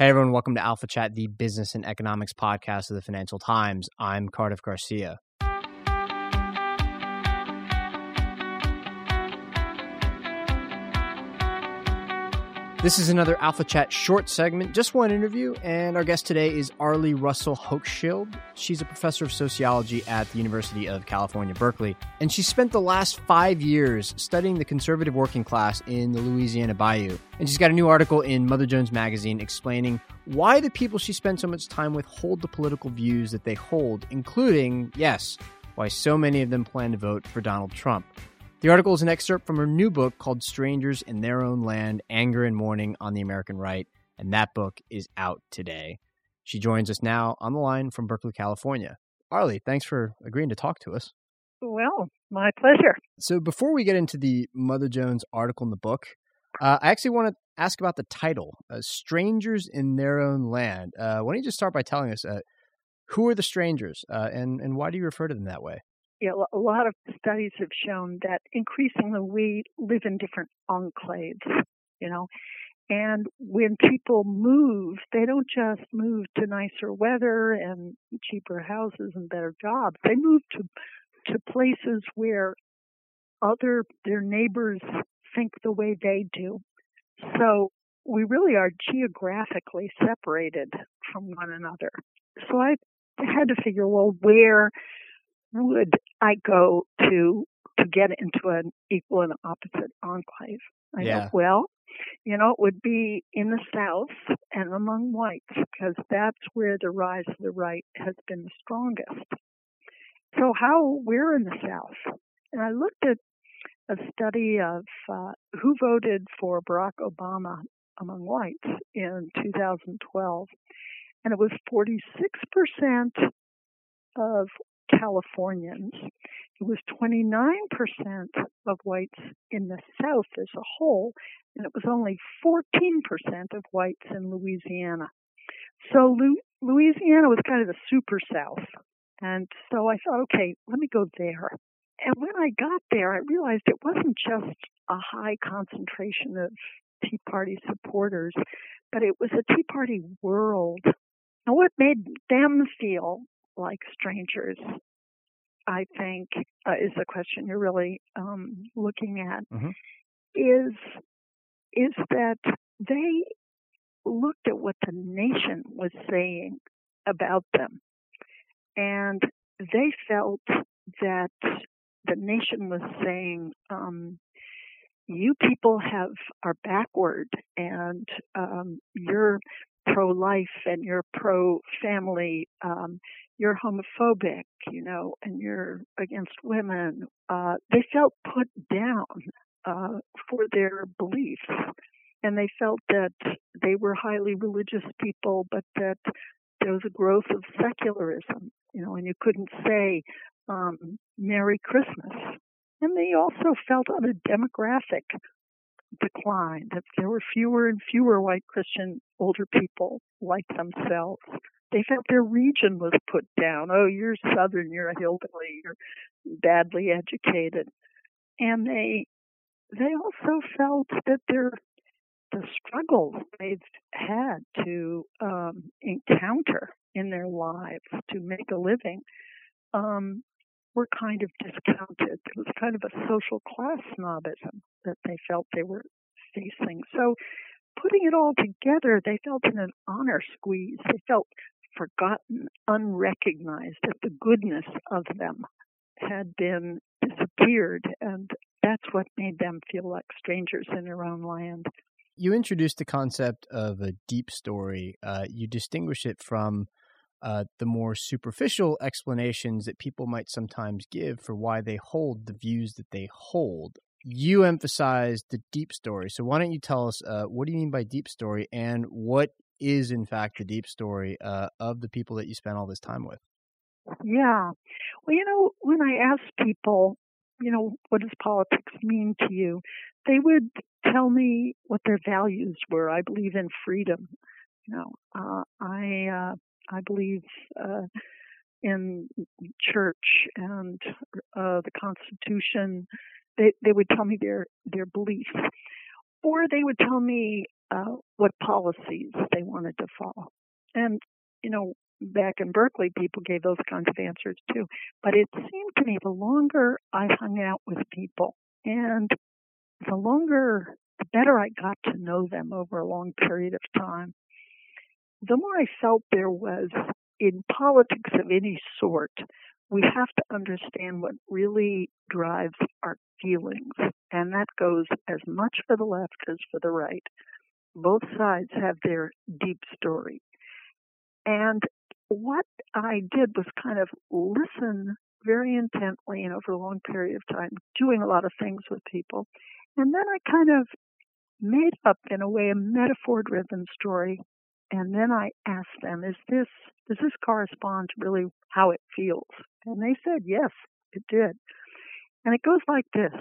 Hey, everyone, welcome to Alpha Chat, the business and economics podcast of the Financial Times. I'm Cardiff Garcia. This is another Alpha Chat short segment, just one interview, and our guest today is Arlie Russell Hochschild. She's a professor of sociology at the University of California, Berkeley, and she spent the last five years studying the conservative working class in the Louisiana Bayou. And she's got a new article in Mother Jones magazine explaining why the people she spent so much time with hold the political views that they hold, including, yes, why so many of them plan to vote for Donald Trump. The article is an excerpt from her new book called Strangers in Their Own Land Anger and Mourning on the American Right, and that book is out today. She joins us now on the line from Berkeley, California. Arlie, thanks for agreeing to talk to us. Well, my pleasure. So, before we get into the Mother Jones article in the book, uh, I actually want to ask about the title uh, Strangers in Their Own Land. Uh, why don't you just start by telling us uh, who are the strangers uh, and, and why do you refer to them that way? You know, a lot of studies have shown that increasingly we live in different enclaves, you know, and when people move, they don't just move to nicer weather and cheaper houses and better jobs. They move to to places where other their neighbors think the way they do. So we really are geographically separated from one another. So I had to figure, well, where would I go to to get into an equal and opposite enclave? I yeah. Go, well, you know, it would be in the South and among whites because that's where the rise of the right has been the strongest. So how we're in the South, and I looked at a study of uh, who voted for Barack Obama among whites in 2012, and it was 46% of Californians. It was 29% of whites in the South as a whole, and it was only 14% of whites in Louisiana. So Louisiana was kind of the super South. And so I thought, okay, let me go there. And when I got there, I realized it wasn't just a high concentration of Tea Party supporters, but it was a Tea Party world. And what made them feel like strangers, I think, uh, is the question you're really um, looking at. Mm-hmm. Is is that they looked at what the nation was saying about them, and they felt that the nation was saying, um, "You people have are backward, and um, you're pro-life and you're pro-family, um, you're homophobic, you know, and you're against women. Uh, they felt put down uh, for their beliefs, and they felt that they were highly religious people, but that there was a growth of secularism, you know, and you couldn't say um, Merry Christmas. And they also felt on a demographic decline, that there were fewer and fewer white Christian older people like themselves. They felt their region was put down. Oh, you're Southern, you're a hillbilly, you're badly educated. And they they also felt that their the struggles they've had to um, encounter in their lives to make a living um, were kind of discounted. It was kind of a social class snobism that they felt they were facing. So putting it all together, they felt in an honor squeeze. They felt forgotten, unrecognized, that the goodness of them had been disappeared. And that's what made them feel like strangers in their own land. You introduced the concept of a deep story. Uh, you distinguish it from uh, the more superficial explanations that people might sometimes give for why they hold the views that they hold. You emphasize the deep story. So, why don't you tell us uh, what do you mean by deep story and what is, in fact, the deep story uh, of the people that you spent all this time with? Yeah. Well, you know, when I ask people, you know, what does politics mean to you? They would tell me what their values were. I believe in freedom. You know, uh, I uh, I believe uh, in church and uh, the Constitution. They they would tell me their their beliefs, or they would tell me uh, what policies they wanted to follow. And, you know, back in Berkeley, people gave those kinds of answers too. But it seemed to me the longer I hung out with people and the longer, the better I got to know them over a long period of time, the more I felt there was in politics of any sort, we have to understand what really drives our feelings. And that goes as much for the left as for the right. Both sides have their deep story. And what I did was kind of listen very intently and over a long period of time, doing a lot of things with people. And then I kind of made up, in a way, a metaphor driven story. And then I asked them, is this, does this correspond to really how it feels? And they said, yes, it did. And it goes like this.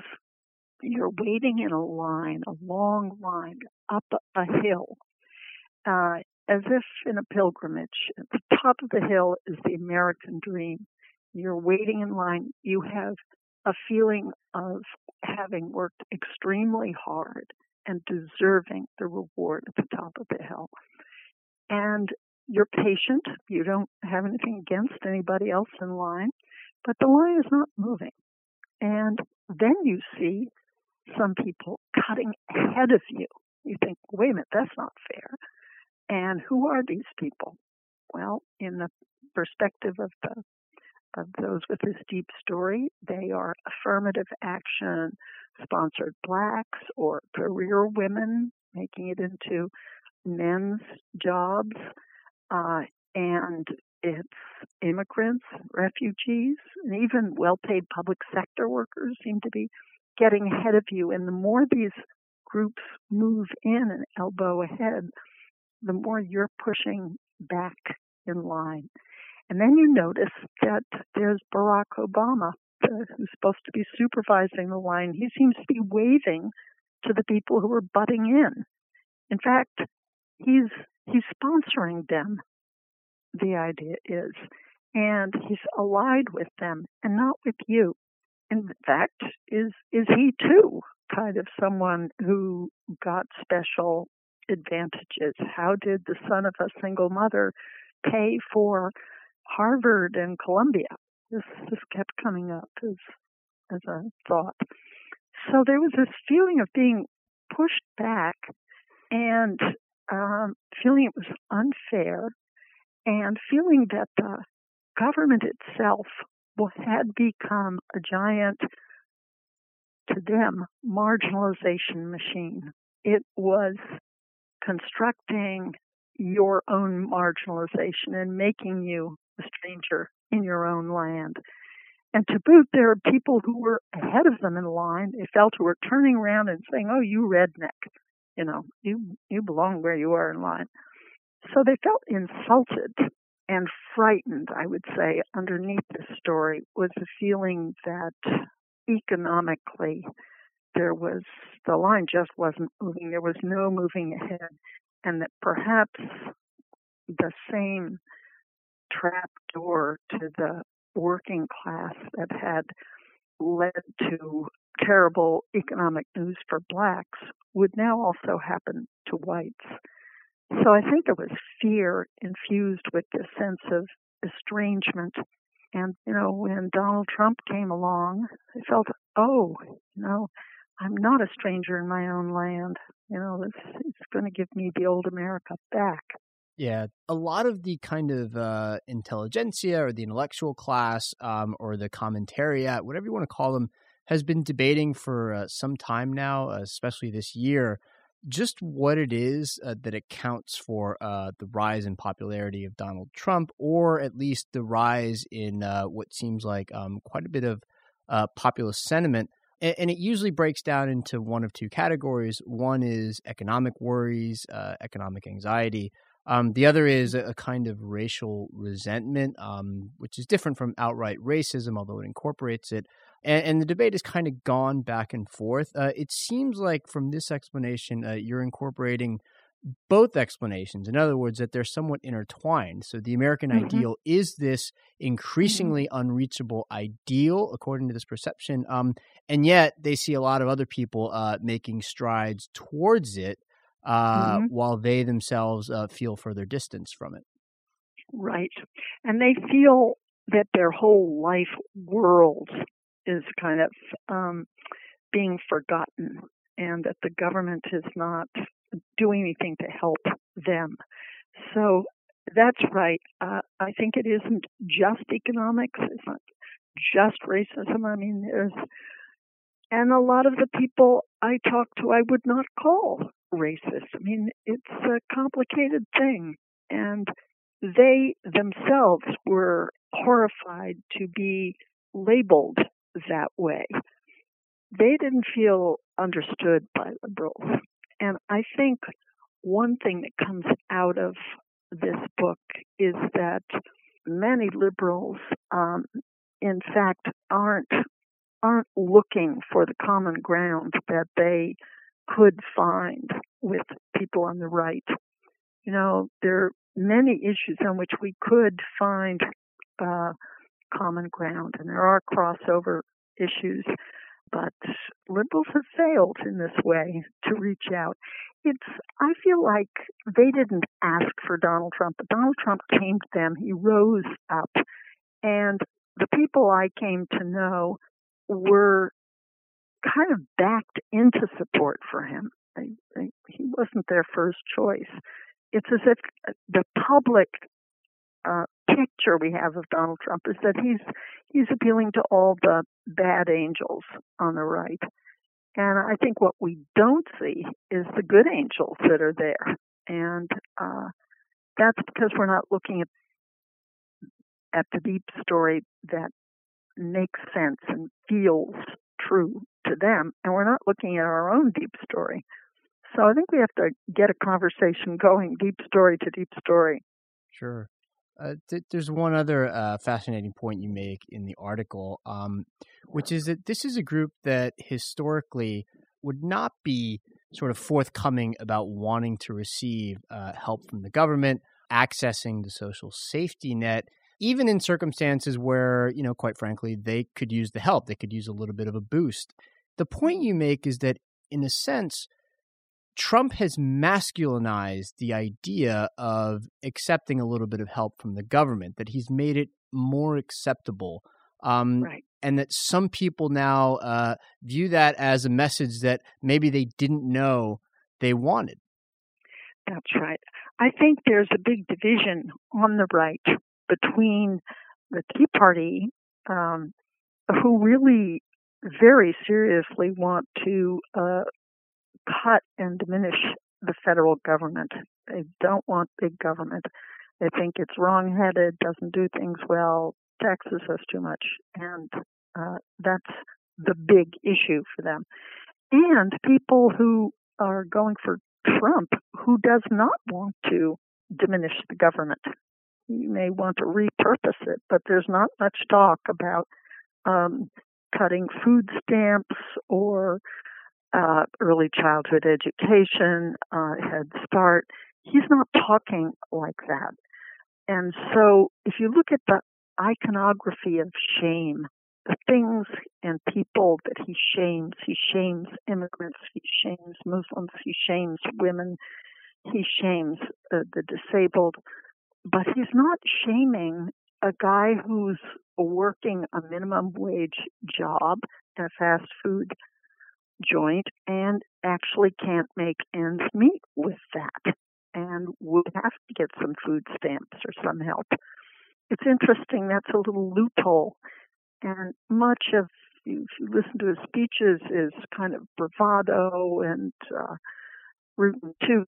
You're waiting in a line, a long line up a hill. Uh, as if in a pilgrimage. At the top of the hill is the American dream. You're waiting in line. You have a feeling of having worked extremely hard and deserving the reward at the top of the hill. And you're patient. You don't have anything against anybody else in line, but the line is not moving. And then you see some people cutting ahead of you. You think, wait a minute, that's not fair. And who are these people? Well, in the perspective of the of those with this deep story, they are affirmative action sponsored blacks or career women making it into men's jobs, uh, and it's immigrants, refugees, and even well-paid public sector workers seem to be getting ahead of you. And the more these groups move in and elbow ahead, the more you're pushing back in line. And then you notice that there's Barack Obama, uh, who's supposed to be supervising the line. He seems to be waving to the people who are butting in. In fact, he's he's sponsoring them. The idea is, and he's allied with them and not with you. In fact, is is he too kind of someone who got special advantages. How did the son of a single mother pay for Harvard and Columbia? This this kept coming up as as a thought. So there was this feeling of being pushed back and um, feeling it was unfair and feeling that the government itself had become a giant, to them, marginalization machine. It was constructing your own marginalization and making you a stranger in your own land. And to boot, there are people who were ahead of them in line. They felt who were turning around and saying, "Oh, you redneck, you know, you you belong where you are in line." So they felt insulted and frightened. I would say underneath this story was the feeling that economically there was the line just wasn't moving. There was no moving ahead, and that perhaps the same trap door to the working class that had led to terrible economic news for blacks would now also happen to whites. So I think there was fear infused with this sense of estrangement. And, you know, when Donald Trump came along, I felt, oh, you know, I'm not a stranger in my own land. You know, it's, it's going to give me the old America back. Yeah, a lot of the kind of uh, intelligentsia or the intellectual class um, or the commentariat, whatever you want to call them, has been debating for uh, some time now, especially this year, just what it is uh, that accounts for uh, the rise in popularity of Donald Trump, or at least the rise in uh, what seems like um, quite a bit of uh, populist sentiment and, it usually breaks down into one of two categories. One is economic worries, uh, economic anxiety. Um, the other is a, kind of racial resentment, um, which is different from outright racism, although it incorporates it. And, and the debate has kind of gone back and forth. Uh, it seems like from this explanation, uh, you're incorporating both explanations. In other words, that they're somewhat intertwined. So the American mm-hmm. ideal is this increasingly mm-hmm. unreachable ideal, according to this perception. Um, and yet they see a lot of other people uh, making strides towards it. Uh, mm-hmm. while they themselves uh, feel further distance from it. Right. And they feel that their whole life world is kind of um, being forgotten and that the government is not doing anything to help them. So that's right. Uh, I think it isn't just economics. It's not just racism. I mean, there's, and a lot of the people I talk to, I would not call racist. I mean, it's a complicated thing. And they themselves were horrified to be labeled that way. They didn't feel understood by liberals. And I think one thing that comes out of this book is that many liberals, um, in fact, aren't aren't looking for the common ground that they could find with people on the right. You know, there are many issues on which we could find uh, common ground, and there are crossover issues, but liberals have failed in this way to reach out. It's, I feel like they didn't ask for Donald Trump, but Donald Trump came to them. He rose up. And the people I came to know were kind of backed into support for him. He wasn't their first choice. It's as if the public uh, picture we have of Donald Trump is that he's he's appealing to all the bad angels on the right. And I think what we don't see is the good angels that are there. And uh, that's because we're not looking at at the deep story that makes sense and feels true to them, and we're not looking at our own deep story. So I think we have to get a conversation going, deep story to deep story. Sure. Uh, th- there's one other uh, fascinating point you make in the article, um, which is that this is a group that historically would not be sort of forthcoming about wanting to receive uh, help from the government, accessing the social safety net, even in circumstances where, you know, quite frankly, they could use the help, they could use a little bit of a boost. The point you make is that, in a sense, Trump has masculinized the idea of accepting a little bit of help from the government, that he's made it more acceptable. Um, right. And that some people now uh, view that as a message that maybe they didn't know they wanted. That's right. I think there's a big division on the right between the Tea Party, um, who really very seriously want to uh, cut and diminish the federal government. They don't want big government. They think it's wrong-headed, doesn't do things well, taxes us too much, and uh, that's the big issue for them. And people who are going for Trump, who does not want to diminish the government. You may want to repurpose it, but there's not much talk about um, cutting food stamps or uh, early childhood education, uh, Head Start. He's not talking like that. And so if you look at the iconography of shame, the things and people that he shames, he shames immigrants, he shames Muslims, he shames women, he shames uh, the disabled, but he's not shaming a guy who's working a minimum wage job in a fast food joint and actually can't make ends meet with that and would have to get some food stamps or some help. It's interesting, that's a little loophole. And much of, if you listen to his speeches, is kind of bravado and uh, rootin' tootin'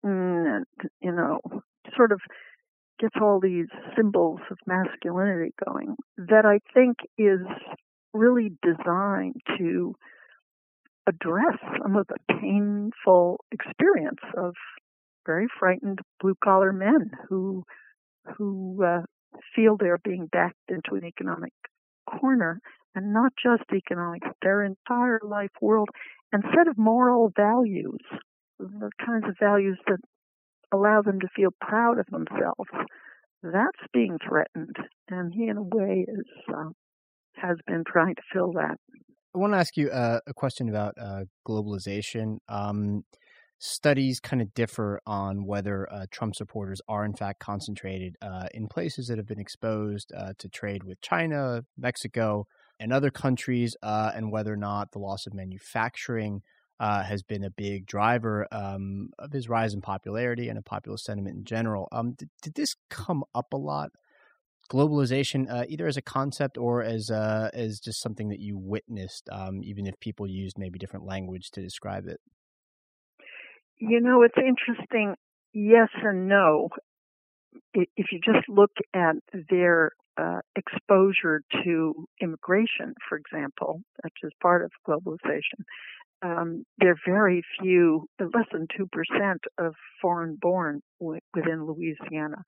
and, you know, sort of gets all these symbols of masculinity going that I think is really designed to address some of the painful experience of very frightened blue collar men who who uh, feel they're being backed into an economic corner and not just economic their entire life world and set of moral values the kinds of values that allow them to feel proud of themselves that's being threatened and he in a way is uh, has been trying to fill that I want to ask you uh, a question about uh, globalization. Um, studies kind of differ on whether uh, Trump supporters are in fact concentrated uh, in places that have been exposed uh, to trade with China, Mexico, and other countries, uh, and whether or not the loss of manufacturing uh, has been a big driver um, of his rise in popularity and a populist sentiment in general. Um, did, did, this come up a lot? Globalization, uh, either as a concept or as as just something that you witnessed, um, even if people used maybe different language to describe it. You know, it's interesting. Yes and no. If you just look at their uh, exposure to immigration, for example, which is part of globalization, um, there are very few, less than 2% of foreign born w- within Louisiana,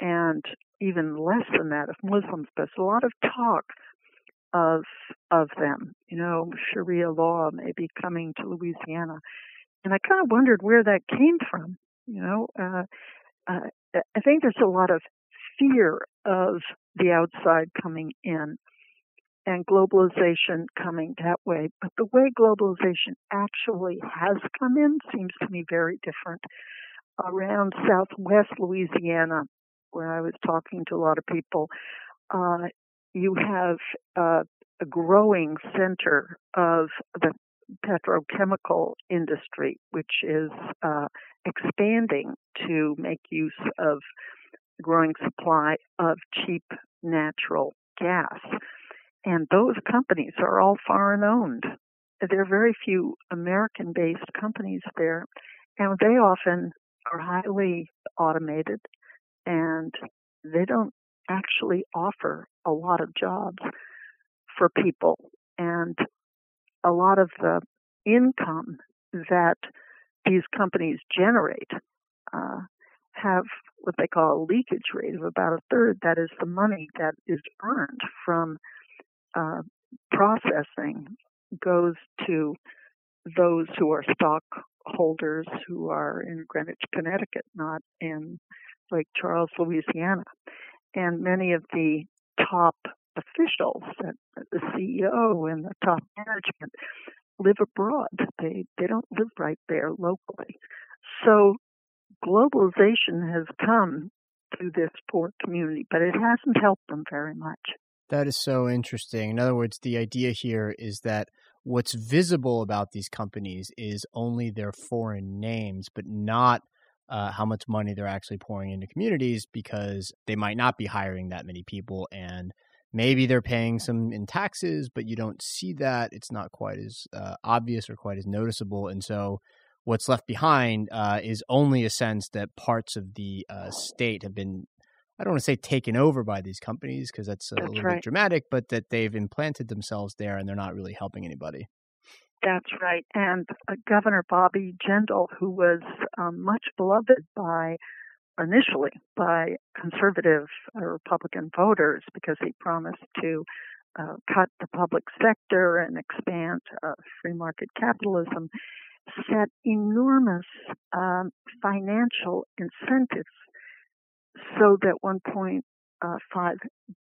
and even less than that of Muslims. There's a lot of talk of of them. You know, Sharia law may be coming to Louisiana and I kind of wondered where that came from. You know, uh, uh, I think there's a lot of fear of the outside coming in and globalization coming that way. But the way globalization actually has come in seems to me very different. Around southwest Louisiana, where I was talking to a lot of people, uh, you have uh, a growing center of the petrochemical industry, which is uh, expanding to make use of growing supply of cheap natural gas. And those companies are all foreign owned. There are very few American based companies there, and they often are highly automated and they don't actually offer a lot of jobs for people. And a lot of the income that these companies generate uh, have what they call a leakage rate of about a third. That is the money that is earned from uh, processing goes to those who are stockholders who are in Greenwich, Connecticut, not in Lake Charles, Louisiana. And many of the top officials, the CEO and the top management, live abroad. They they don't live right there locally. So globalization has come to this poor community, but it hasn't helped them very much. That is so interesting. In other words, the idea here is that what's visible about these companies is only their foreign names, but not uh, how much money they're actually pouring into communities because they might not be hiring that many people and maybe they're paying some in taxes, but you don't see that. It's not quite as uh, obvious or quite as noticeable. And so what's left behind uh, is only a sense that parts of the uh, state have been, I don't want to say taken over by these companies because that's a that's little right. bit dramatic, but that they've implanted themselves there and they're not really helping anybody. That's right. And uh, Governor Bobby Jindal, who was um, much beloved by initially by conservative uh, Republican voters because he promised to uh, cut the public sector and expand uh, free market capitalism, set enormous um, financial incentives so that 1.5 uh,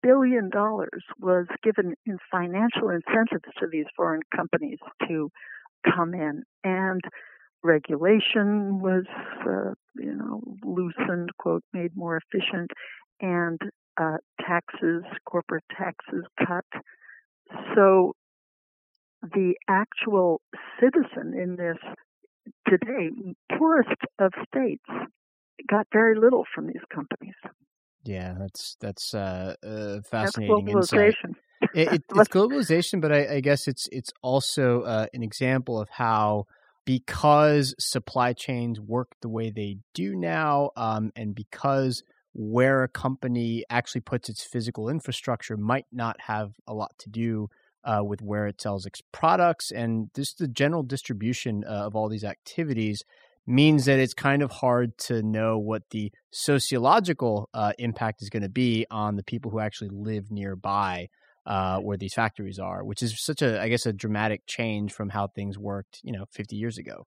billion dollars was given in financial incentives to these foreign companies to come in and regulation was, uh, you know, loosened, quote, made more efficient, and uh, taxes, corporate taxes cut. So the actual citizen in this today, poorest of states, got very little from these companies. Yeah, that's that's uh, uh fascinating that's globalization. insight. It, it, it's globalization, but I, I, guess it's it's also uh, an example of how because supply chains work the way they do now, um, and because where a company actually puts its physical infrastructure might not have a lot to do uh, with where it sells its products, and just the general distribution uh, of all these activities means that it's kind of hard to know what the sociological uh, impact is going to be on the people who actually live nearby uh, where these factories are, which is such a, I guess, a dramatic change from how things worked, you know, 50 years ago.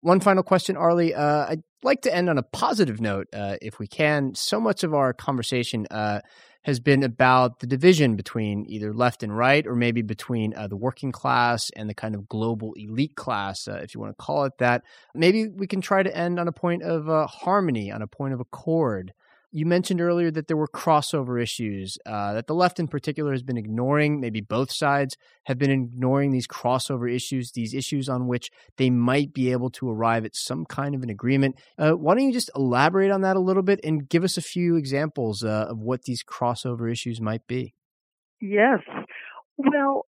One final question, Arlie. Uh, I'd like to end on a positive note, uh, if we can. So much of our conversation uh, has been about the division between either left and right, or maybe between uh, the working class and the kind of global elite class, uh, if you want to call it that. Maybe we can try to end on a point of uh, harmony, on a point of accord. You mentioned earlier that there were crossover issues uh, that the left in particular has been ignoring. Maybe both sides have been ignoring these crossover issues, these issues on which they might be able to arrive at some kind of an agreement. Uh, why don't you just elaborate on that a little bit and give us a few examples uh, of what these crossover issues might be? Yes. Well,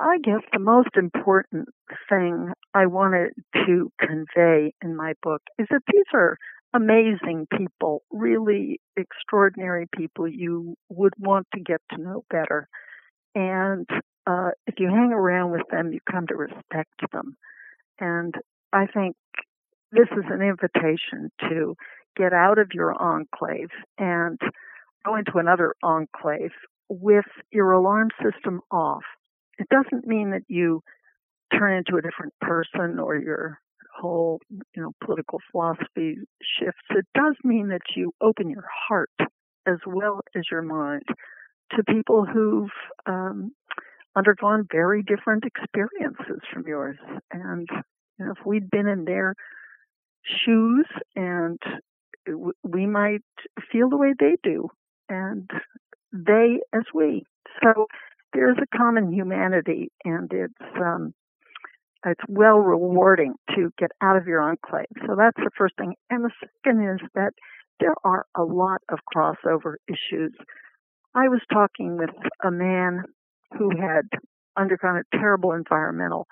I guess the most important thing I wanted to convey in my book is that these are amazing people, really extraordinary people you would want to get to know better. And uh, if you hang around with them, you come to respect them. And I think this is an invitation to get out of your enclave and go into another enclave with your alarm system off. It doesn't mean that you turn into a different person or your whole, you know, political philosophy shifts, it does mean that you open your heart as well as your mind to people who've um, undergone very different experiences from yours. And you know, if we'd been in their shoes, and we might feel the way they do, and they as we. So there's a common humanity, and it's um, it's well rewarding to get out of your enclave. So that's the first thing. And the second is that there are a lot of crossover issues. I was talking with a man who had undergone a terrible environmental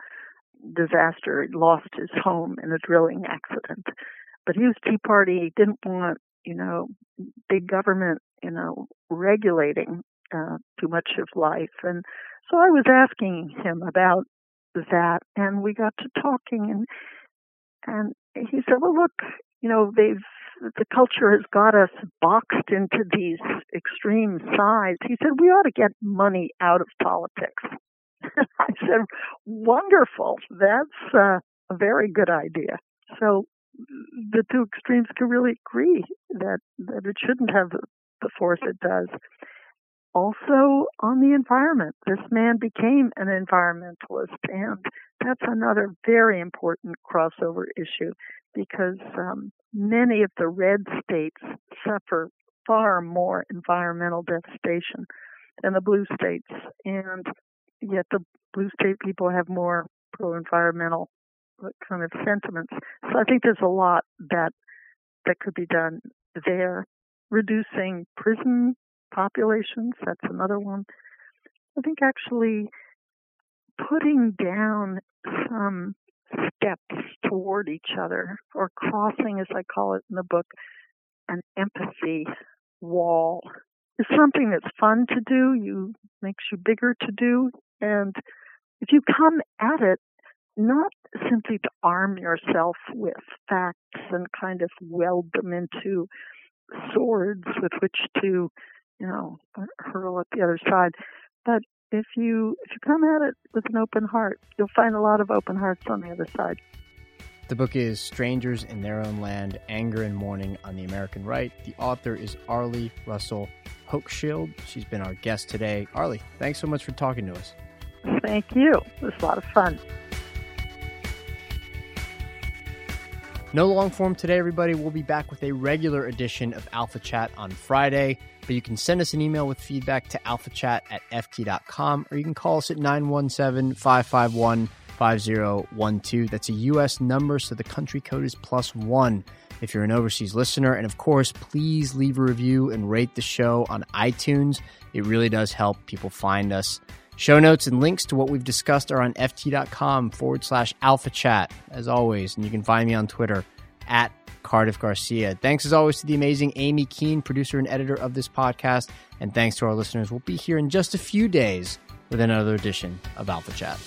disaster. He lost his home in a drilling accident. But he was Tea Party. He didn't want, you know, big government, you know, regulating uh, too much of life. And so I was asking him about that and we got to talking and and he said well look you know they've the culture has got us boxed into these extreme sides he said we ought to get money out of politics. I said wonderful. That's uh, a very good idea. So the two extremes can really agree that that it shouldn't have the force it does also on the environment. This man became an environmentalist, and that's another very important crossover issue because um, many of the red states suffer far more environmental devastation than the blue states, and yet the blue state people have more pro-environmental kind of sentiments. So I think there's a lot that that could be done there. Reducing prison populations, that's another one. I think actually putting down some steps toward each other, or crossing, as I call it in the book, an empathy wall is something that's fun to do. You makes you bigger to do, and if you come at it not simply to arm yourself with facts and kind of weld them into swords with which to you know, hurl at the other side. But if you if you come at it with an open heart, you'll find a lot of open hearts on the other side. The book is Strangers in Their Own Land Anger and Mourning on the American Right. The author is Arlie Russell Hochschild. She's been our guest today. Arlie, thanks so much for talking to us. Thank you. It was a lot of fun. No long form today, everybody. We'll be back with a regular edition of Alpha Chat on Friday. But you can send us an email with feedback to alphachat at ft.com or you can call us at 917 551 5012. That's a U.S. number, so the country code is plus one if you're an overseas listener. And of course, please leave a review and rate the show on iTunes. It really does help people find us. Show notes and links to what we've discussed are on ft.com forward slash alpha chat, as always. And you can find me on Twitter at Cardiff Garcia. Thanks as always to the amazing Aimee Keane, producer and editor of this podcast. And thanks to our listeners. We'll be here in just a few days with another edition of Alpha Chat.